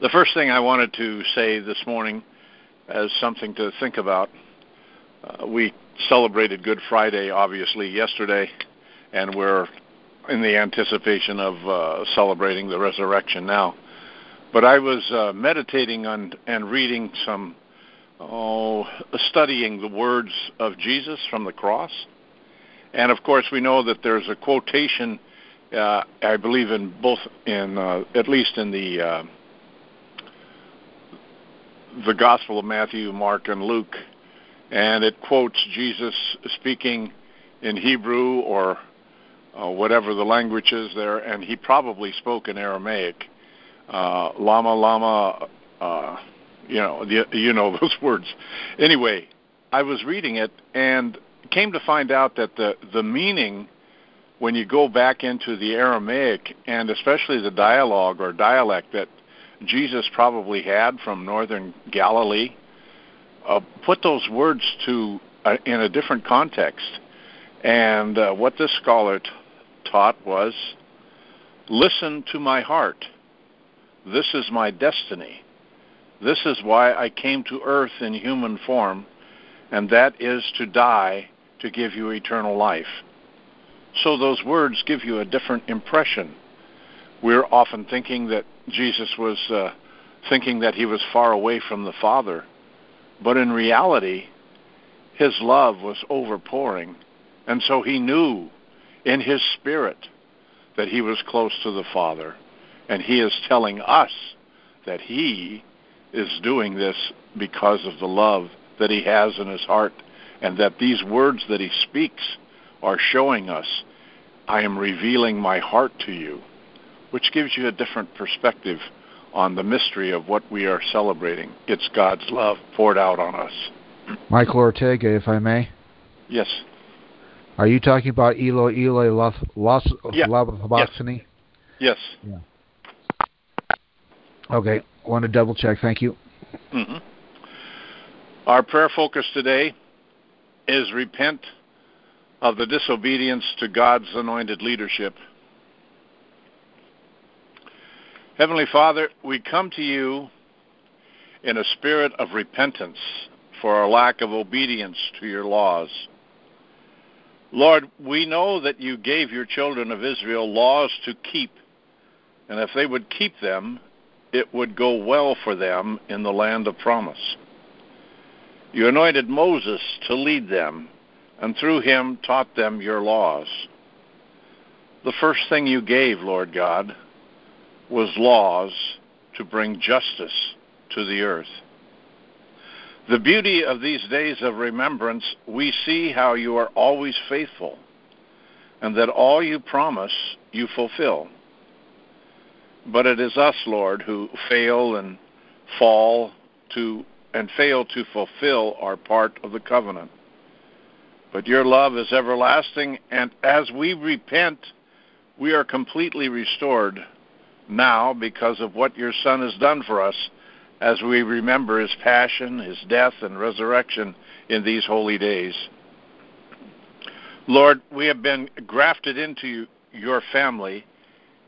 The first thing I wanted to say this morning as something to think about, uh, we celebrated Good Friday, obviously, yesterday, and we're in the anticipation of uh, celebrating the resurrection now. But I was uh, meditating on and reading some, oh, studying the words of Jesus from the cross. And of course, we know that there's a quotation, uh, I believe, in both, in uh, at least in the uh, the Gospel of Matthew, Mark, and Luke, and it quotes Jesus speaking in Hebrew or uh, whatever the language is there, and he probably spoke in Aramaic. Uh, lama, lama, uh, you know, you, you know those words. Anyway, I was reading it and came to find out that the the meaning when you go back into the Aramaic and especially the dialogue or dialect that Jesus probably had from northern Galilee, uh, put those words to uh, in a different context. And uh, what this scholar t- taught was, "Listen to my heart. This is my destiny. This is why I came to earth in human form, and that is to die to give you eternal life." So those words give you a different impression. We're often thinking that Jesus was uh, thinking that he was far away from the Father, but in reality, his love was overpouring, and so he knew in his spirit that he was close to the Father, and he is telling us that he is doing this because of the love that he has in his heart, and that these words that he speaks are showing us, I am revealing my heart to you which gives you a different perspective on the mystery of what we are celebrating. It's God's love poured out on us. Michael Ortega, if I may. Yes. Are you talking about Eloi Eloi Los Los yeah. Yes. yes. Yeah. Okay. Want to double check. Thank you. Mm-hmm. Our prayer focus today is repent of the disobedience to God's anointed leadership Heavenly Father, we come to you in a spirit of repentance for our lack of obedience to your laws. Lord, we know that you gave your children of Israel laws to keep, and if they would keep them, it would go well for them in the land of promise. You anointed Moses to lead them, and through him taught them your laws. The first thing you gave, Lord God, was laws to bring justice to the earth. The beauty of these days of remembrance, we see how you are always faithful, and that all you promise you fulfill. But it is us, Lord, who fail and fall to and fail to fulfill our part of the covenant. But your love is everlasting, and as we repent, we are completely restored now because of what your Son has done for us as we remember his passion, his death, and resurrection in these holy days. Lord, we have been grafted into your family,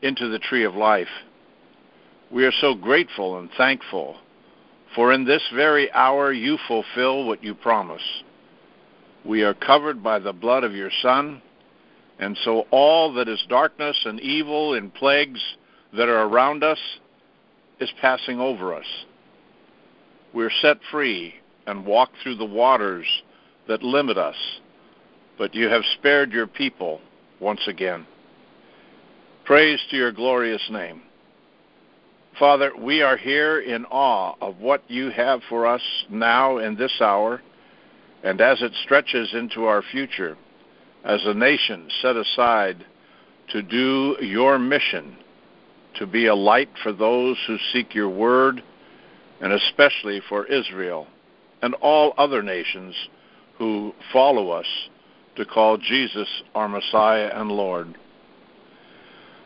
into the tree of life. We are so grateful and thankful, for in this very hour you fulfill what you promise. We are covered by the blood of your Son, and so all that is darkness and evil and plagues that are around us is passing over us. We're set free and walk through the waters that limit us, but you have spared your people once again. Praise to your glorious name. Father, we are here in awe of what you have for us now in this hour, and as it stretches into our future, as a nation set aside to do your mission to be a light for those who seek your word, and especially for Israel and all other nations who follow us to call Jesus our Messiah and Lord.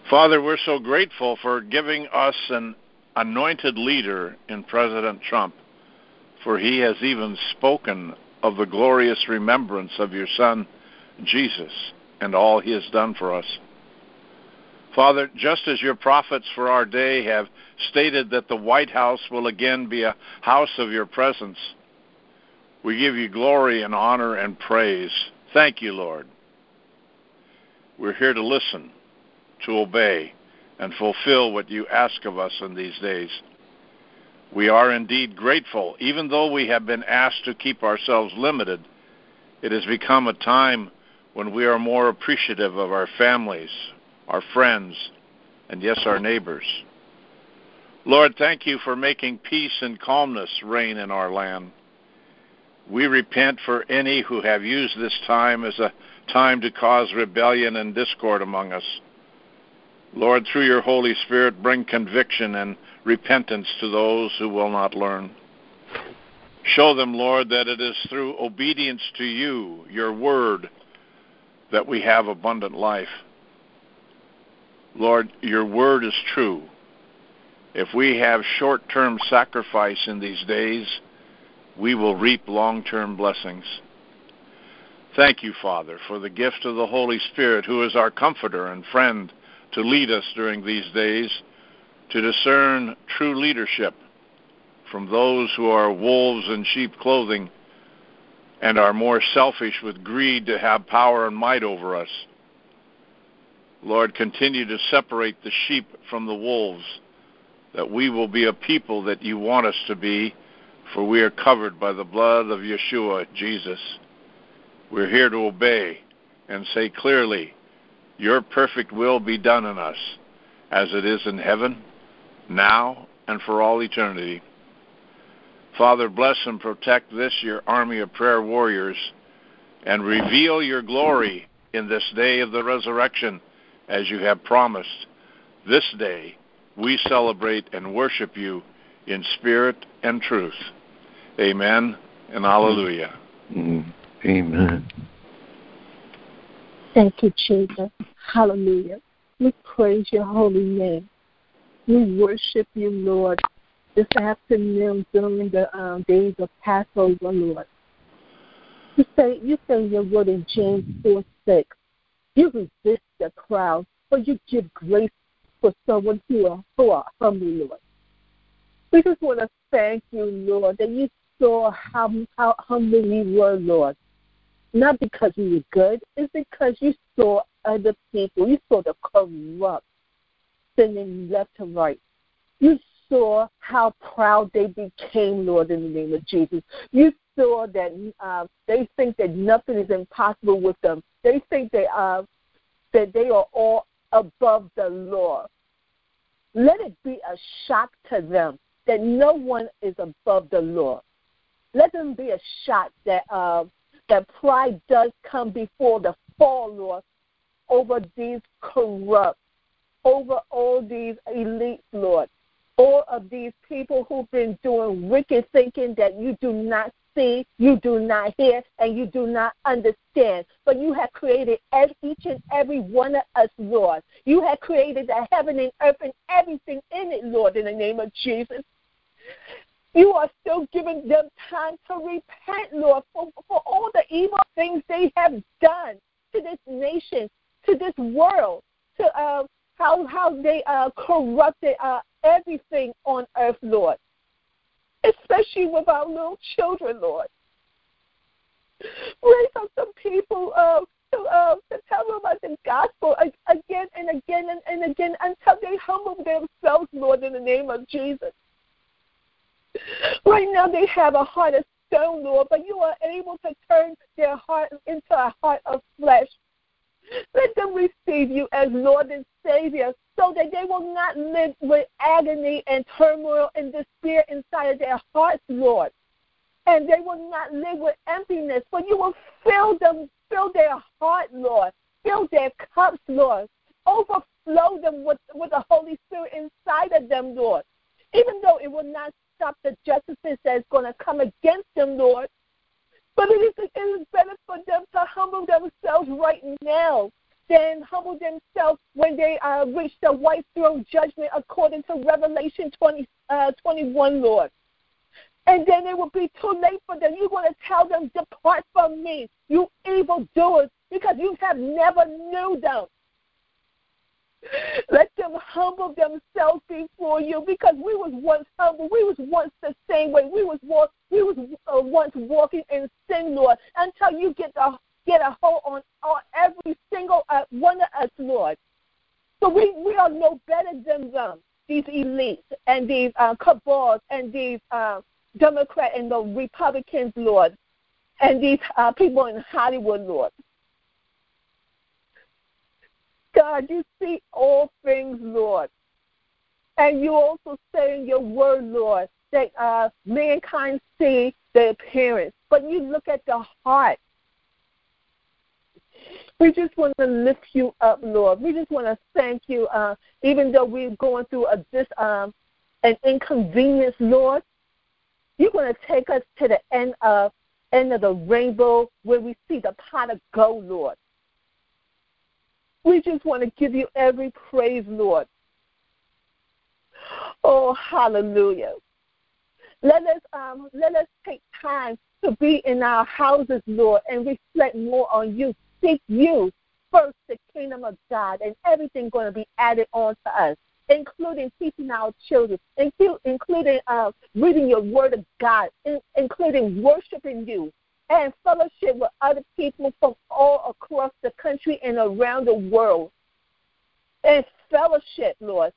Father, we're so grateful for giving us an anointed leader in President Trump, for he has even spoken of the glorious remembrance of your Son, Jesus, and all he has done for us. Father, just as your prophets for our day have stated that the White House will again be a house of your presence, we give you glory and honor and praise. Thank you, Lord. We're here to listen, to obey, and fulfill what you ask of us in these days. We are indeed grateful, even though we have been asked to keep ourselves limited. It has become a time when we are more appreciative of our families, our friends, and yes, our neighbors. Lord, thank you for making peace and calmness reign in our land. We repent for any who have used this time as a time to cause rebellion and discord among us. Lord, through your Holy Spirit, bring conviction and repentance to those who will not learn. Show them, Lord, that it is through obedience to you, your word, that we have abundant life. Lord, your word is true. If we have short term sacrifice in these days, we will reap long term blessings. Thank you, Father, for the gift of the Holy Spirit, who is our comforter and friend to lead us during these days to discern true leadership from those who are wolves in sheep clothing and are more selfish with greed to have power and might over us. Lord, continue to separate the sheep from the wolves, that we will be a people that you want us to be, for we are covered by the blood of Yeshua, Jesus. We're here to obey and say clearly, Your perfect will be done in us, as it is in heaven, now, and for all eternity. Father, bless and protect this, your army of prayer warriors, and reveal your glory in this day of the resurrection as you have promised. This day we celebrate and worship you in spirit and truth. Amen and hallelujah. Mm, amen. Thank you, Jesus. Hallelujah. We praise your holy name. We worship you, Lord, this afternoon during the um, days of Passover, Lord. You say you say your word in James four six. You resist the crowd, but you give grace for someone who are, who are humble, Lord. We just want to thank you, Lord, that you saw how, how humble we were, Lord. Not because we were good, it's because you saw other people. You saw the corrupt sinning left and right. You saw how proud they became, Lord, in the name of Jesus. You saw that uh, they think that nothing is impossible with them. They think they are that they are all above the law. Let it be a shock to them that no one is above the law. Let them be a shock that uh, that pride does come before the fall, Lord, over these corrupt, over all these elites, Lord, all of these people who've been doing wicked thinking that you do not see, you do not hear, and you do not understand. But you have created each and every one of us, Lord. You have created the heaven and earth and everything in it, Lord, in the name of Jesus. You are still giving them time to repent, Lord, for, for all the evil things they have done to this nation, to this world, to uh, how how they uh, corrupted uh, everything on earth, Lord with our little children, Lord. Raise up some people uh, to, uh, to tell them about the gospel again and again and, and again until they humble themselves, Lord, in the name of Jesus. Right now they have a heart of stone, Lord, but you are able to turn their heart into a heart of flesh. Let them receive you as Lord and Savior so that they will not live with agony and turmoil and despair inside of their hearts, Lord. And they will not live with emptiness, but you will fill them, fill their heart, Lord. Fill their cups, Lord. Overflow them with, with the Holy Spirit inside of them, Lord. Even though it will not stop the justices that's going to come against them, Lord. But it is, it is better for them to humble themselves right now than humble themselves when they uh, reach the white throne judgment according to Revelation 20, uh, 21, Lord. And then it will be too late for them. You're going to tell them, Depart from me, you evil doers, because you have never knew them. Let them humble themselves before you because we was once humble. We was once the same way. We was walk, we was uh, once walking in sin, Lord. Until you get a get a hold on, on every single uh, one of us, Lord. So we we are no better than them. These elites and these uh, cabals and these uh, Democrat and the Republicans, Lord, and these uh, people in Hollywood, Lord. God, you see all things, Lord. And you also say in your word, Lord, that uh, mankind see the appearance, but you look at the heart. We just want to lift you up, Lord. We just want to thank you, uh, even though we're going through a, this um, an inconvenience, Lord. You're going to take us to the end of end of the rainbow where we see the pot of gold, Lord. We just want to give you every praise, Lord. Oh, hallelujah. Let us um, let us take time to be in our houses, Lord, and reflect more on you. Seek you first, the kingdom of God, and everything going to be added on to us, including teaching our children, including uh, reading your word of God, including worshiping you, and fellowship with other people from all across the country and around the world. And fellowship, Lord.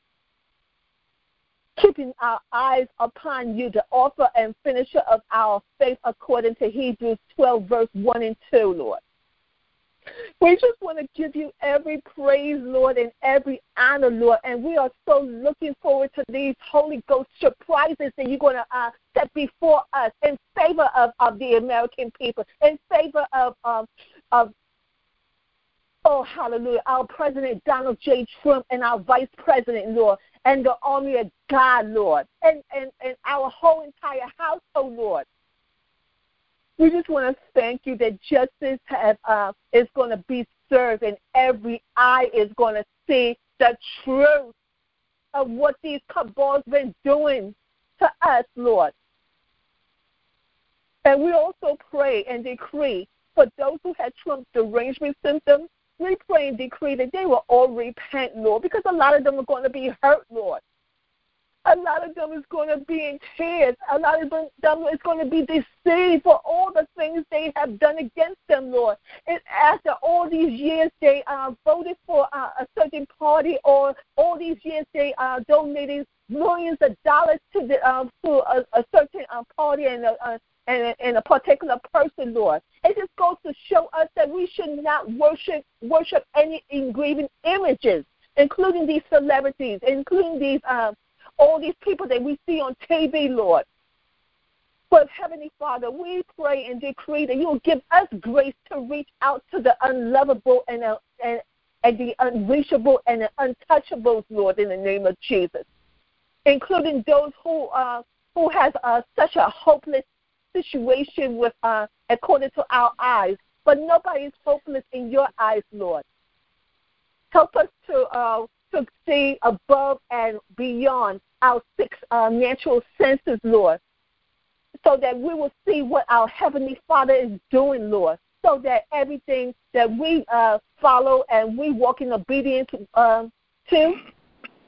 Keeping our eyes upon you, the author and finisher of our faith, according to Hebrews 12, verse 1 and 2, Lord. We just want to give you every praise, Lord, and every honor, Lord. And we are so looking forward to these Holy Ghost surprises that you're going to uh, set before us in favor of, of the American people, in favor of, um, of Oh, hallelujah. Our President Donald J. Trump and our Vice President, Lord, and the army of God, Lord, and, and, and our whole entire household, Lord. We just want to thank you that justice have, uh, is going to be served and every eye is going to see the truth of what these cabals been doing to us, Lord. And we also pray and decree for those who had Trump's derangement symptoms, we pray and decree that they will all repent, Lord, because a lot of them are going to be hurt, Lord. A lot of them is going to be in tears. A lot of them is going to be deceived for all the things they have done against them, Lord. And after all these years, they uh, voted for uh, a certain party, or all these years they uh, donated millions of dollars to the um, to a, a certain uh, party and a, a and, and a particular person, Lord. It just goes to show us that we should not worship worship any engraving images, including these celebrities, including these um, all these people that we see on TV, Lord. But Heavenly Father, we pray and decree that you will give us grace to reach out to the unlovable and, uh, and, and the unreachable and the untouchables, Lord, in the name of Jesus, including those who uh, who has uh, such a hopeless situation with uh, according to our eyes, but nobody is hopeless in your eyes, Lord. Help us to uh, see above and beyond our six uh, natural senses, Lord, so that we will see what our Heavenly Father is doing, Lord, so that everything that we uh, follow and we walk in obedience uh, to,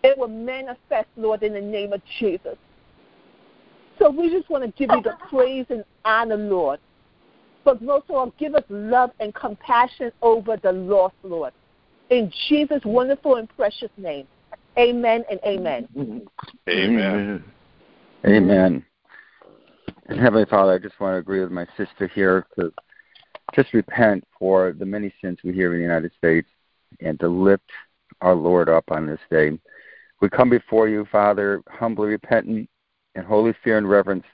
it will manifest, Lord, in the name of Jesus. So we just want to give you the praise and honor, Lord. But most of all, give us love and compassion over the lost, Lord. In Jesus' wonderful and precious name. Amen and amen. Amen. Amen. And Heavenly Father, I just want to agree with my sister here to just repent for the many sins we hear in the United States and to lift our Lord up on this day. We come before you, Father, humbly repentant and holy fear and reverence,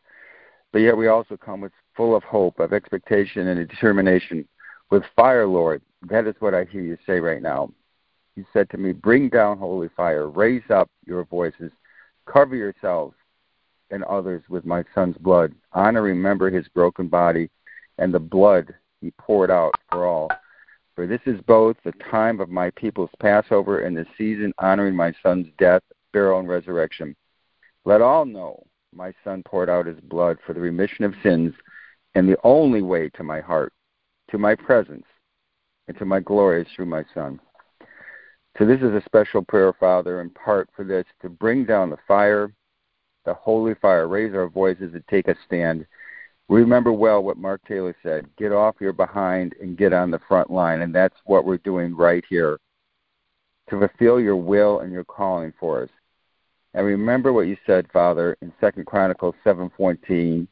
but yet we also come with full of hope, of expectation, and determination with fire, Lord, that is what I hear you say right now. You said to me, Bring down holy fire, raise up your voices, cover yourselves and others with my son's blood. Honor, remember his broken body and the blood he poured out for all. For this is both the time of my people's Passover and the season honoring my son's death, burial, and resurrection. Let all know my son poured out his blood for the remission of sins and the only way to my heart, to my presence, and to my glory through my Son. So this is a special prayer, Father, in part for this to bring down the fire, the holy fire, raise our voices and take a stand. Remember well what Mark Taylor said get off your behind and get on the front line. And that's what we're doing right here to fulfill your will and your calling for us. And remember what you said, Father, in Second Chronicles seven fourteen.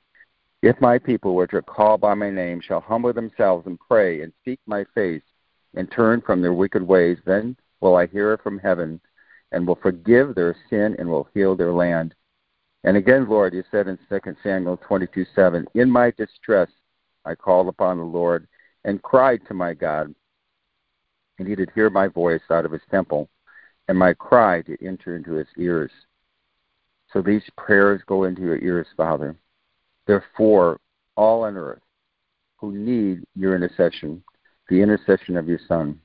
If my people which are called by my name shall humble themselves and pray and seek my face and turn from their wicked ways, then will I hear from heaven and will forgive their sin and will heal their land. And again, Lord, you said in 2 Samuel 22 7, In my distress I called upon the Lord and cried to my God, and he did hear my voice out of his temple, and my cry did enter into his ears. So these prayers go into your ears, Father. They're for all on earth who need your intercession, the intercession of your Son.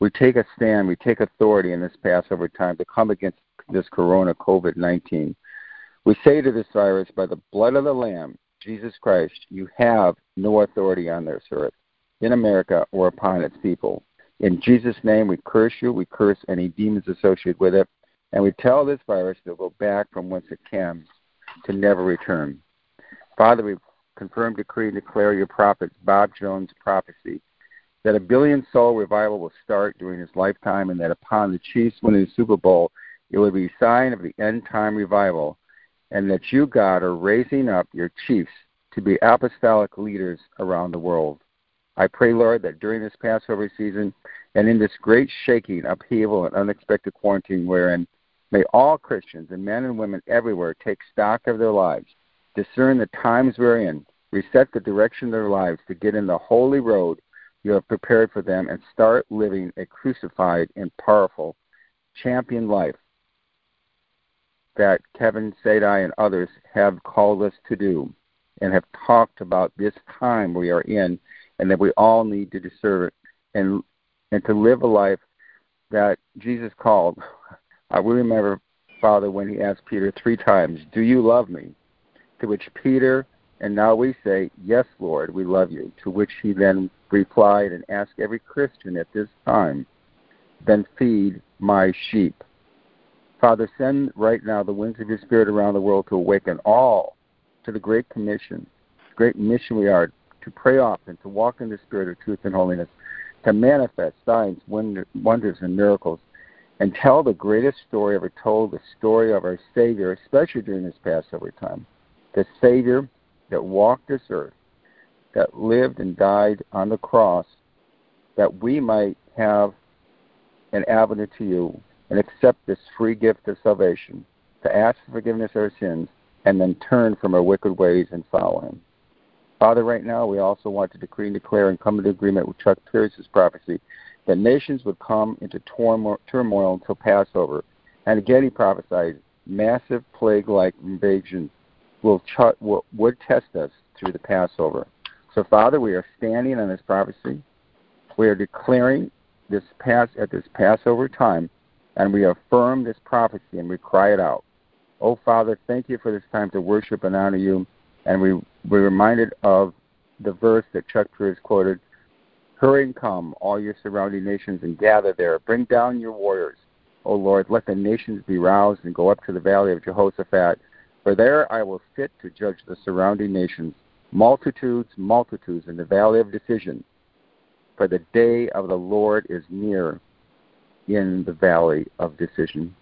We take a stand, we take authority in this Passover time to come against this corona COVID 19. We say to this virus, by the blood of the Lamb, Jesus Christ, you have no authority on this earth, in America, or upon its people. In Jesus' name, we curse you, we curse any demons associated with it, and we tell this virus to go back from whence it came to never return. Father, we confirm, decree, and declare your prophet Bob Jones' prophecy that a billion soul revival will start during his lifetime, and that upon the Chiefs winning the Super Bowl, it will be a sign of the end time revival, and that you, God, are raising up your chiefs to be apostolic leaders around the world. I pray, Lord, that during this Passover season and in this great shaking, upheaval, and unexpected quarantine wherein May all Christians and men and women everywhere take stock of their lives, discern the times we're in, reset the direction of their lives to get in the holy road you have prepared for them, and start living a crucified and powerful champion life that Kevin Zadai and others have called us to do and have talked about this time we are in and that we all need to discern and and to live a life that Jesus called I will remember, Father, when he asked Peter three times, Do you love me? To which Peter, and now we say, Yes, Lord, we love you. To which he then replied and asked every Christian at this time, Then feed my sheep. Father, send right now the winds of your Spirit around the world to awaken all to the great commission, great mission we are to pray often, to walk in the Spirit of truth and holiness, to manifest signs, wonders, and miracles and tell the greatest story ever told, the story of our Savior, especially during this Passover time. The Savior that walked this earth, that lived and died on the cross, that we might have an avenue to you and accept this free gift of salvation, to ask for forgiveness of our sins, and then turn from our wicked ways and follow Him. Father, right now we also want to decree and declare and come into agreement with Chuck Pierce's prophecy that nations would come into turmoil until Passover. And again, he prophesied massive plague like invasion will ch- will, would test us through the Passover. So, Father, we are standing on this prophecy. We are declaring this pass at this Passover time, and we affirm this prophecy and we cry it out. Oh, Father, thank you for this time to worship and honor you. And we, we're reminded of the verse that Chuck Pierce quoted Hurry and come, all your surrounding nations, and gather there. Bring down your warriors. O Lord, let the nations be roused and go up to the valley of Jehoshaphat. For there I will sit to judge the surrounding nations, multitudes, multitudes, in the valley of decision. For the day of the Lord is near in the valley of decision.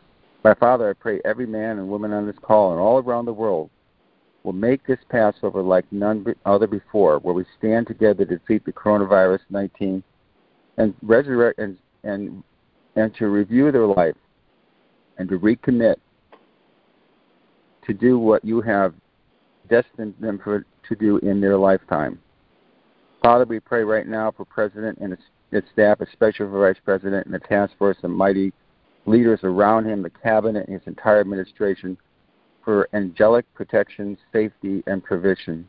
My Father, I pray every man and woman on this call and all around the world will make this Passover like none other before, where we stand together to defeat the coronavirus 19 and resurrect and, and, and to review their life and to recommit to do what you have destined them for, to do in their lifetime. Father, we pray right now for President and his staff, especially for Vice President and the task force and mighty leaders around him, the cabinet, and his entire administration for angelic protection, safety, and provision.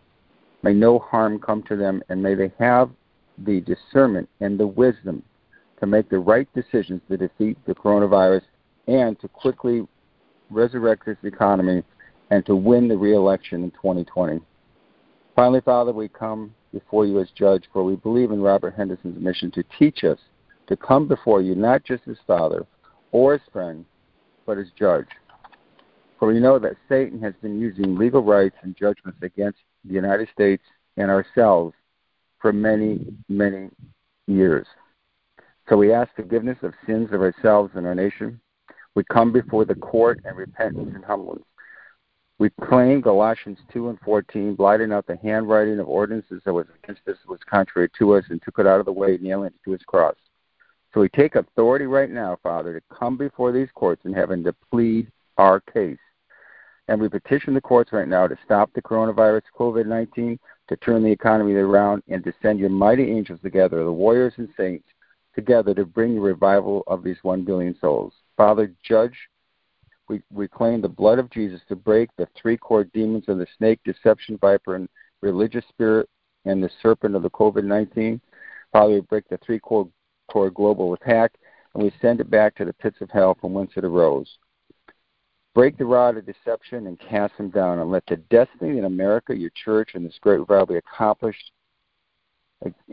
May no harm come to them, and may they have the discernment and the wisdom to make the right decisions to defeat the coronavirus and to quickly resurrect this economy and to win the reelection in 2020. Finally, Father, we come before you as judge, for we believe in Robert Henderson's mission to teach us to come before you not just as Father or as friend, but as judge. For we know that Satan has been using legal rights and judgments against the United States and ourselves for many, many years. So we ask forgiveness of sins of ourselves and our nation. We come before the court in repentance and humbleness. We claim Galatians 2 and 14, blotting out the handwriting of ordinances that was against us, was contrary to us, and took it out of the way, nailing it to his cross. So we take authority right now, Father, to come before these courts in heaven to plead our case. And we petition the courts right now to stop the coronavirus, COVID 19, to turn the economy around, and to send your mighty angels together, the warriors and saints, together to bring the revival of these one billion souls. Father, judge, we, claim the blood of Jesus to break the three core demons of the snake, deception, viper, and religious spirit, and the serpent of the COVID 19. Father, we break the three core, core global attack, and we send it back to the pits of hell from whence it arose. Break the rod of deception and cast them down, and let the destiny in America, your church, and this great revival be accomplished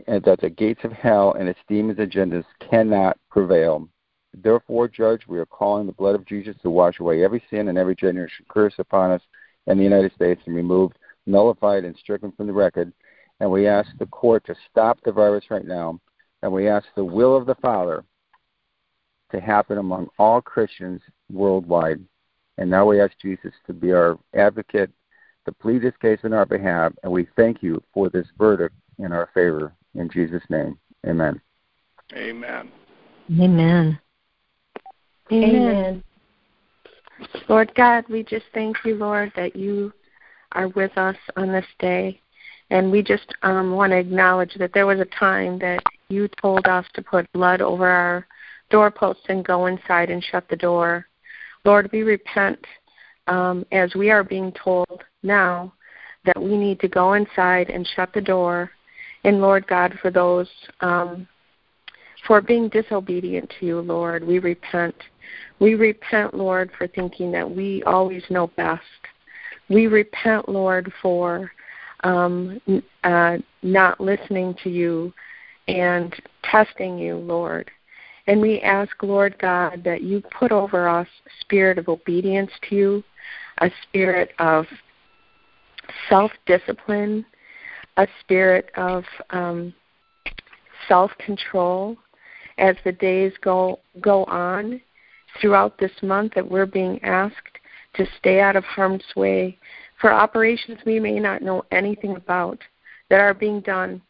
and that the gates of hell and its demons' agendas cannot prevail. Therefore, Judge, we are calling the blood of Jesus to wash away every sin and every generation curse upon us and the United States and removed, nullified, and stricken from the record. And we ask the court to stop the virus right now. And we ask the will of the Father to happen among all Christians worldwide. And now we ask Jesus to be our advocate, to plead this case in our behalf. And we thank you for this verdict in our favor. In Jesus' name, amen. Amen. Amen. Amen. Lord God, we just thank you, Lord, that you are with us on this day. And we just um, want to acknowledge that there was a time that you told us to put blood over our doorposts and go inside and shut the door. Lord, we repent um, as we are being told now that we need to go inside and shut the door and Lord God, for those um, for being disobedient to you, Lord, we repent. We repent, Lord, for thinking that we always know best. We repent, Lord, for um, uh, not listening to you and testing you, Lord. And we ask, Lord God, that you put over us a spirit of obedience to you, a spirit of self discipline, a spirit of um, self control as the days go go on throughout this month that we're being asked to stay out of harm's way for operations we may not know anything about that are being done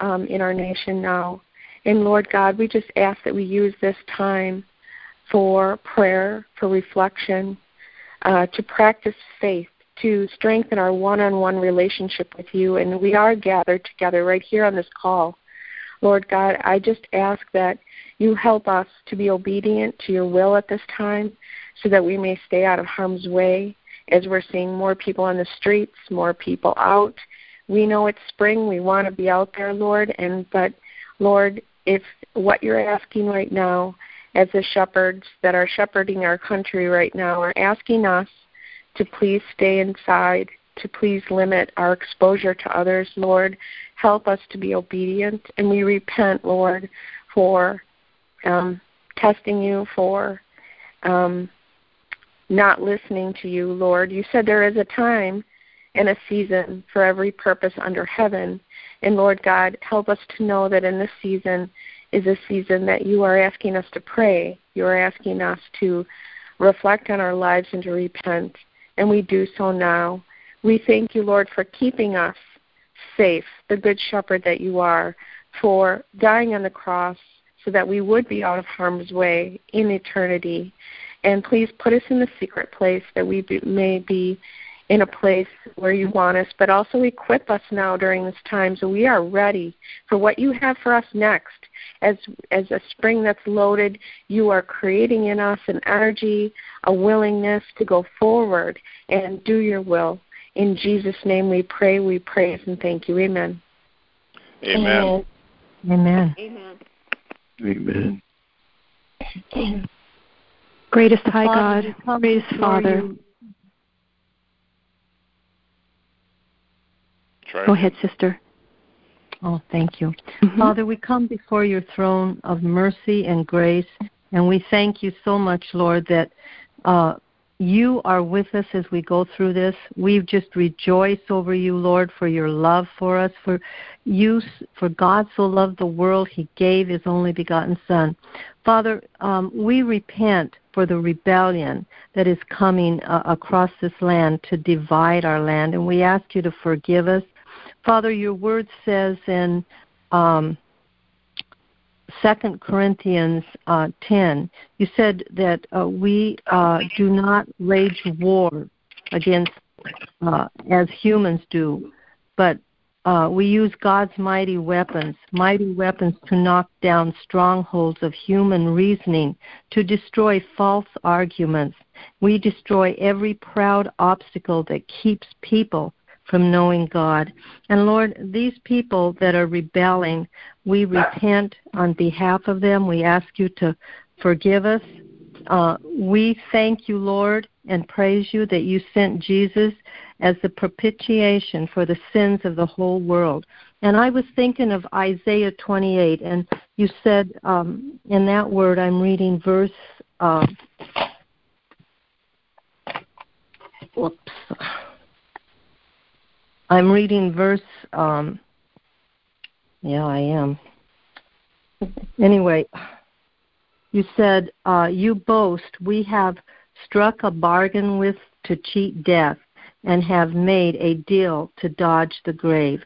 um, in our nation now. And Lord God, we just ask that we use this time for prayer, for reflection, uh, to practice faith to strengthen our one on one relationship with you. And we are gathered together right here on this call. Lord God, I just ask that you help us to be obedient to your will at this time so that we may stay out of harm's way as we're seeing more people on the streets, more people out. We know it's spring. We want to be out there, Lord, and but Lord, if what you're asking right now as the shepherds that are shepherding our country right now are asking us to please stay inside, to please limit our exposure to others, Lord. Help us to be obedient. And we repent, Lord, for um, testing you, for um, not listening to you, Lord. You said there is a time and a season for every purpose under heaven. And Lord God, help us to know that in this season is a season that you are asking us to pray. You are asking us to reflect on our lives and to repent and we do so now. We thank you, Lord, for keeping us safe, the good shepherd that you are, for dying on the cross so that we would be out of harm's way in eternity. And please put us in the secret place that we may be in a place where you want us, but also equip us now during this time so we are ready for what you have for us next. As as a spring that's loaded, you are creating in us an energy, a willingness to go forward and do your will. In Jesus' name we pray, we praise and thank you. Amen. Amen. Amen. Amen. Amen. Amen. Greatest high God, greatest Father. Go ahead, sister. Oh, thank you. Mm-hmm. Father, we come before your throne of mercy and grace, and we thank you so much, Lord, that uh, you are with us as we go through this. We just rejoice over you, Lord, for your love for us. For you, for God so loved the world, He gave His only begotten Son. Father, um, we repent for the rebellion that is coming uh, across this land to divide our land, and we ask you to forgive us. Father, your word says in um, 2 Corinthians uh, 10, you said that uh, we uh, do not wage war against uh, as humans do, but uh, we use God's mighty weapons, mighty weapons to knock down strongholds of human reasoning, to destroy false arguments. We destroy every proud obstacle that keeps people from knowing God. And Lord, these people that are rebelling, we repent on behalf of them. We ask you to forgive us. Uh, we thank you, Lord, and praise you that you sent Jesus as the propitiation for the sins of the whole world. And I was thinking of Isaiah 28, and you said um, in that word, I'm reading verse. Uh, whoops. I'm reading verse. Um, yeah, I am. Anyway, you said, uh, You boast, we have struck a bargain with to cheat death and have made a deal to dodge the grave.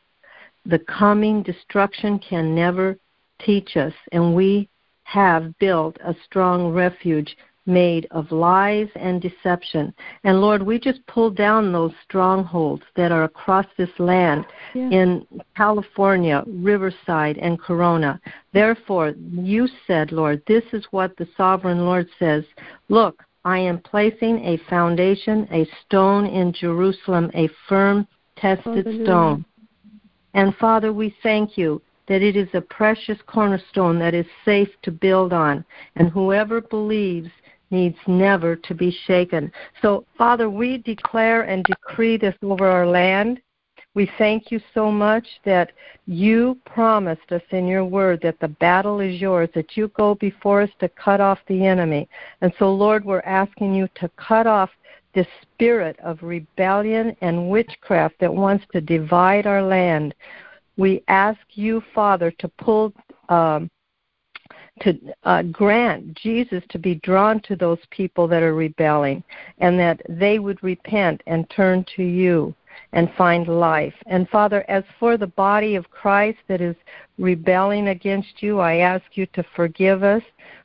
The coming destruction can never teach us, and we have built a strong refuge made of lies and deception. And Lord, we just pull down those strongholds that are across this land yeah. in California, Riverside, and Corona. Therefore, you said, Lord, this is what the sovereign Lord says Look, I am placing a foundation, a stone in Jerusalem, a firm, tested Hallelujah. stone. And Father, we thank you that it is a precious cornerstone that is safe to build on, and whoever believes needs never to be shaken. So, Father, we declare and decree this over our land. We thank you so much that you promised us in your word that the battle is yours, that you go before us to cut off the enemy. And so, Lord, we're asking you to cut off this spirit of rebellion and witchcraft that wants to divide our land. We ask you, Father, to pull um, to uh, grant Jesus to be drawn to those people that are rebelling and that they would repent and turn to you and find life. And Father, as for the body of Christ that is rebelling against you, I ask you to forgive us.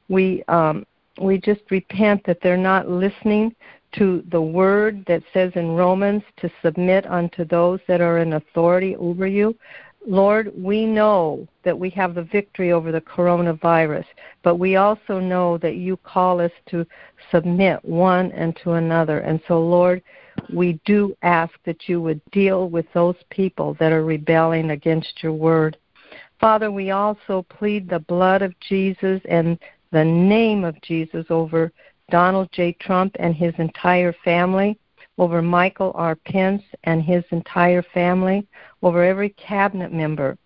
We um, we just repent that they're not listening to the word that says in Romans to submit unto those that are in authority over you. Lord, we know that we have the victory over the coronavirus, but we also know that you call us to submit one and to another. And so, Lord, we do ask that you would deal with those people that are rebelling against your word. Father, we also plead the blood of Jesus and the name of Jesus over Donald J. Trump and his entire family over Michael R. Pence and his entire family, over every cabinet member.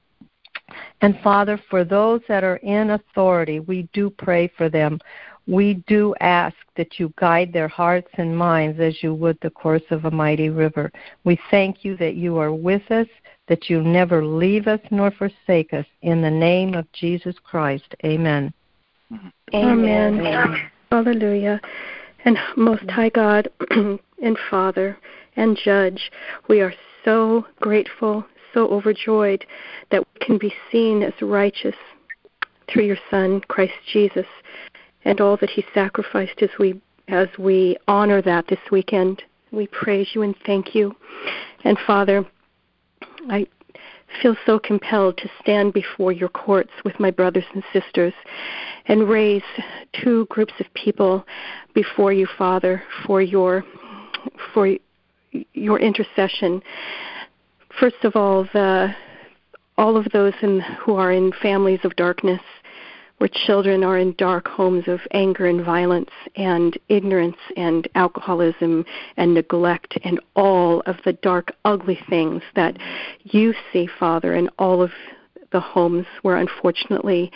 And Father, for those that are in authority, we do pray for them. We do ask that you guide their hearts and minds as you would the course of a mighty river. We thank you that you are with us, that you never leave us nor forsake us. In the name of Jesus Christ, amen. Amen. amen. Hallelujah. And Most High God and Father and Judge, we are so grateful, so overjoyed that we can be seen as righteous through your Son, Christ Jesus, and all that he sacrificed as we as we honor that this weekend. We praise you and thank you. And Father, I feel so compelled to stand before your courts with my brothers and sisters and raise two groups of people before you, Father, for your for your intercession. First of all, the all of those in, who are in families of darkness where children are in dark homes of anger and violence and ignorance and alcoholism and neglect and all of the dark, ugly things that you see, Father, in all of the homes where unfortunately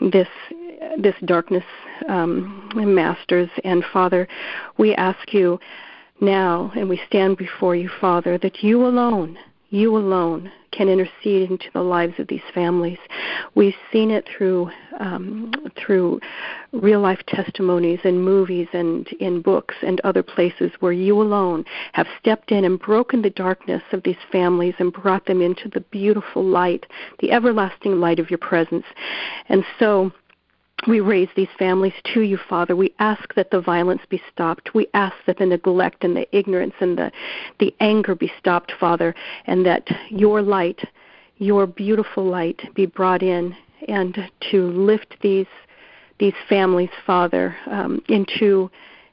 this this darkness um, masters. And Father, we ask you now, and we stand before you, Father, that you alone you alone can intercede into the lives of these families. We've seen it through um, through real life testimonies and movies and in books and other places where you alone have stepped in and broken the darkness of these families and brought them into the beautiful light, the everlasting light of your presence. And so we raise these families to you, Father. We ask that the violence be stopped. We ask that the neglect and the ignorance and the, the anger be stopped, Father, and that your light, your beautiful light, be brought in and to lift these these families, Father, um, into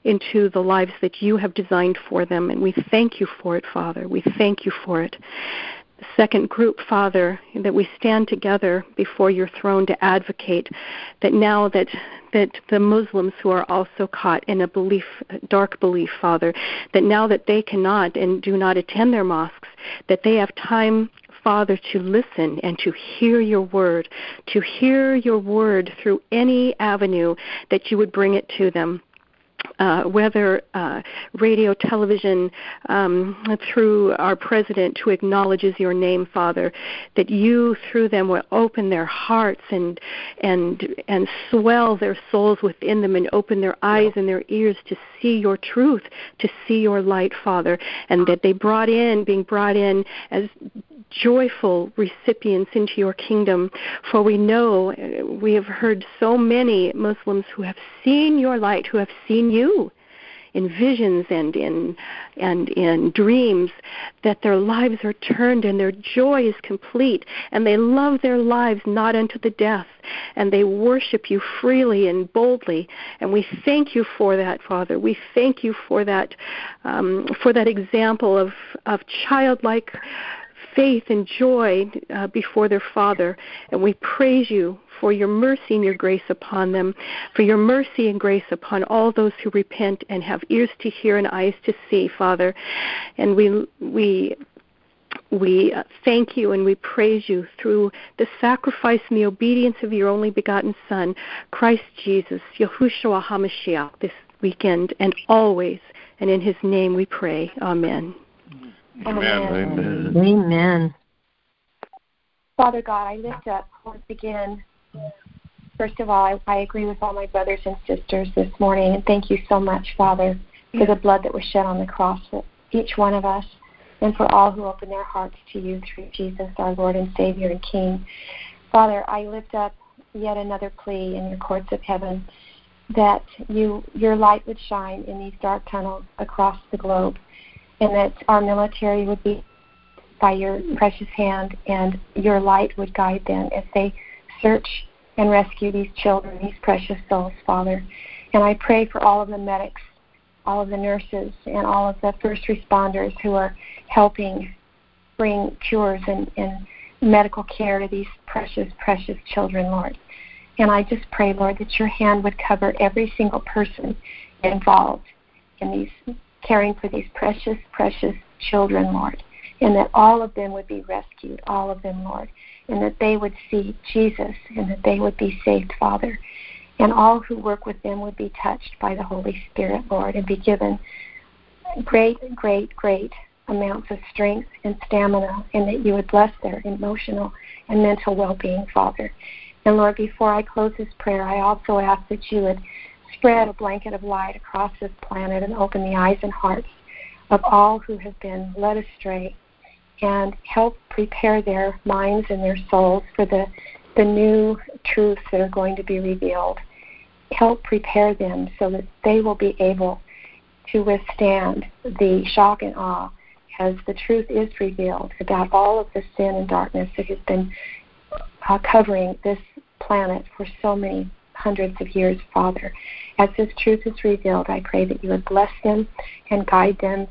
into the lives that you have designed for them. And we thank you for it, Father. We thank you for it second group, Father, that we stand together before your throne to advocate that now that that the Muslims who are also caught in a belief, dark belief, Father, that now that they cannot and do not attend their mosques, that they have time Father, to listen and to hear your word, to hear your word through any avenue that you would bring it to them uh, whether uh, radio, television, um, through our president who acknowledges your name, Father, that you through them will open their hearts and and and swell their souls within them and open their eyes and their ears to see your truth, to see your light, Father, and that they brought in, being brought in as joyful recipients into your kingdom. For we know, uh, we have heard so many Muslims who have seen your light, who have seen you in visions and in and in dreams that their lives are turned and their joy is complete and they love their lives not unto the death and they worship you freely and boldly and we thank you for that father we thank you for that um, for that example of of childlike faith and joy uh, before their Father. And we praise you for your mercy and your grace upon them, for your mercy and grace upon all those who repent and have ears to hear and eyes to see, Father. And we we we uh, thank you and we praise you through the sacrifice and the obedience of your only begotten Son, Christ Jesus, Yahushua HaMashiach, this weekend and always. And in his name we pray. Amen. Amen. Amen. Amen. Father God, I lift up once again. First of all, I, I agree with all my brothers and sisters this morning, and thank you so much, Father, for the blood that was shed on the cross for each one of us, and for all who open their hearts to you through Jesus, our Lord and Savior and King. Father, I lift up yet another plea in your courts of heaven that you your light would shine in these dark tunnels across the globe and that our military would be by your precious hand and your light would guide them as they search and rescue these children, these precious souls, Father. And I pray for all of the medics, all of the nurses, and all of the first responders who are helping bring cures and, and medical care to these precious, precious children, Lord. And I just pray, Lord, that your hand would cover every single person involved in these caring for these precious, precious children, Lord, and that all of them would be rescued, all of them, Lord, and that they would see Jesus and that they would be saved, Father. And all who work with them would be touched by the Holy Spirit, Lord, and be given great, great, great amounts of strength and stamina, and that you would bless their emotional and mental well being, Father. And Lord, before I close this prayer, I also ask that you would spread a blanket of light across this planet and open the eyes and hearts of all who have been led astray and help prepare their minds and their souls for the, the new truths that are going to be revealed. Help prepare them so that they will be able to withstand the shock and awe as the truth is revealed about all of the sin and darkness that has been uh, covering this planet for so many hundreds of years, Father. As this truth is revealed, I pray that you would bless them and guide them,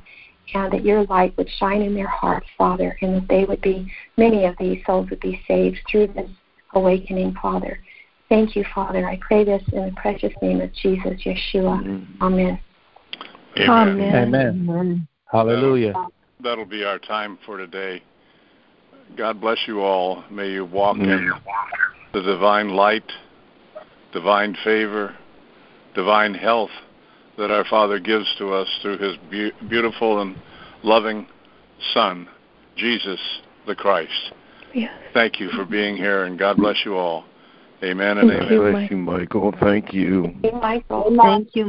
and that your light would shine in their hearts, Father, and that they would be, many of these souls would be saved through this awakening, Father. Thank you, Father. I pray this in the precious name of Jesus, Yeshua. Amen. Amen. Amen. Amen. Hallelujah. That'll, that'll be our time for today. God bless you all. May you walk in the divine light, divine favor, divine health that our Father gives to us through his be- beautiful and loving Son, Jesus the Christ. Yes. Thank you for being here, and God bless you all. Amen and Thank amen. you, Bless Mike. you, Michael. Thank you. Michael. Thank you.